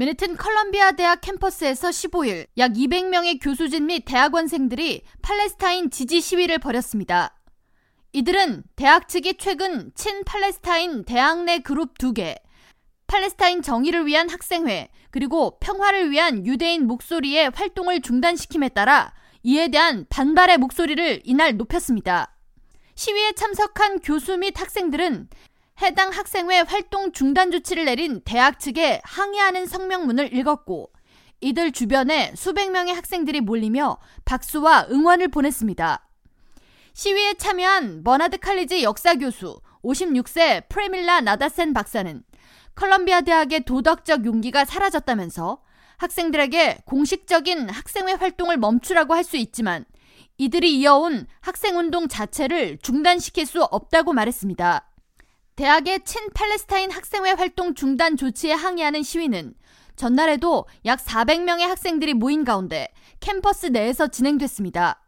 맨해튼 컬럼비아 대학 캠퍼스에서 15일 약 200명의 교수진 및 대학원생들이 팔레스타인 지지 시위를 벌였습니다. 이들은 대학 측이 최근 친 팔레스타인 대학 내 그룹 2개, 팔레스타인 정의를 위한 학생회, 그리고 평화를 위한 유대인 목소리의 활동을 중단시킴에 따라 이에 대한 반발의 목소리를 이날 높였습니다. 시위에 참석한 교수 및 학생들은 해당 학생회 활동 중단 조치를 내린 대학 측에 항의하는 성명문을 읽었고 이들 주변에 수백 명의 학생들이 몰리며 박수와 응원을 보냈습니다. 시위에 참여한 버나드 칼리지 역사 교수 56세 프레밀라 나다센 박사는 컬럼비아 대학의 도덕적 용기가 사라졌다면서 학생들에게 공식적인 학생회 활동을 멈추라고 할 수 있지만 이들이 이어온 학생운동 자체를 중단시킬 수 없다고 말했습니다. 대학의 친팔레스타인 학생회 활동 중단 조치에 항의하는 시위는 전날에도 약 400명의 학생들이 모인 가운데 캠퍼스 내에서 진행됐습니다.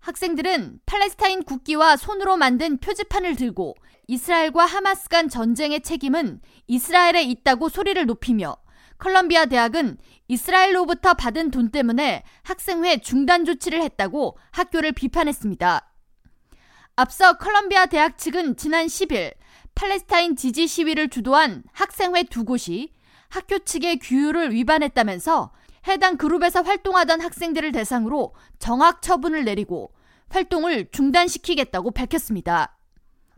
학생들은 팔레스타인 국기와 손으로 만든 표지판을 들고 이스라엘과 하마스 간 전쟁의 책임은 이스라엘에 있다고 소리를 높이며 컬럼비아 대학은 이스라엘로부터 받은 돈 때문에 학생회 중단 조치를 했다고 학교를 비판했습니다. 앞서 컬럼비아 대학 측은 지난 10일 팔레스타인 지지 시위를 주도한 학생회 두 곳이 학교 측의 규율을 위반했다면서 해당 그룹에서 활동하던 학생들을 대상으로 정학 처분을 내리고 활동을 중단시키겠다고 밝혔습니다.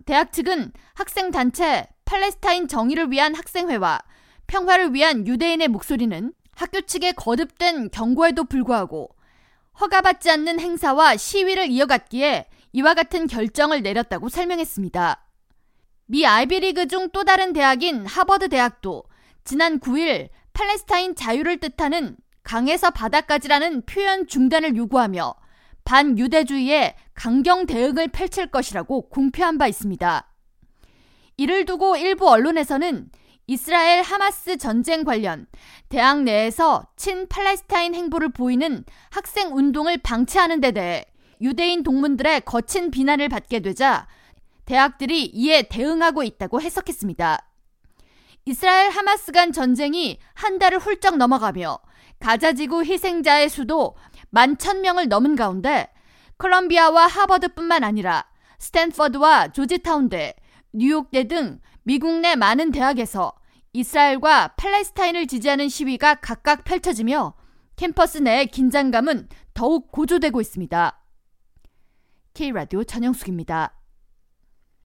대학 측은 학생 단체 팔레스타인 정의를 위한 학생회와 평화를 위한 유대인의 목소리는 학교 측의 거듭된 경고에도 불구하고 허가받지 않는 행사와 시위를 이어갔기에 이와 같은 결정을 내렸다고 설명했습니다. 미 아이비리그 중 또 다른 대학인 하버드 대학도 지난 9일 팔레스타인 자유를 뜻하는 강에서 바다까지라는 표현 중단을 요구하며 반유대주의에 강경 대응을 펼칠 것이라고 공표한 바 있습니다. 이를 두고 일부 언론에서는 이스라엘 하마스 전쟁 관련 대학 내에서 친 팔레스타인 행보를 보이는 학생 운동을 방치하는 데 대해 유대인 동문들의 거친 비난을 받게 되자 대학들이 이에 대응하고 있다고 해석했습니다. 이스라엘 하마스 간 전쟁이 한 달을 훌쩍 넘어가며 가자지구 희생자의 수도 만 천명을 넘은 가운데 컬럼비아와 하버드뿐만 아니라 스탠퍼드와 조지타운대, 뉴욕대 등 미국 내 많은 대학에서 이스라엘과 팔레스타인을 지지하는 시위가 각각 펼쳐지며 캠퍼스 내의 긴장감은 더욱 고조되고 있습니다. K라디오 전영숙입니다.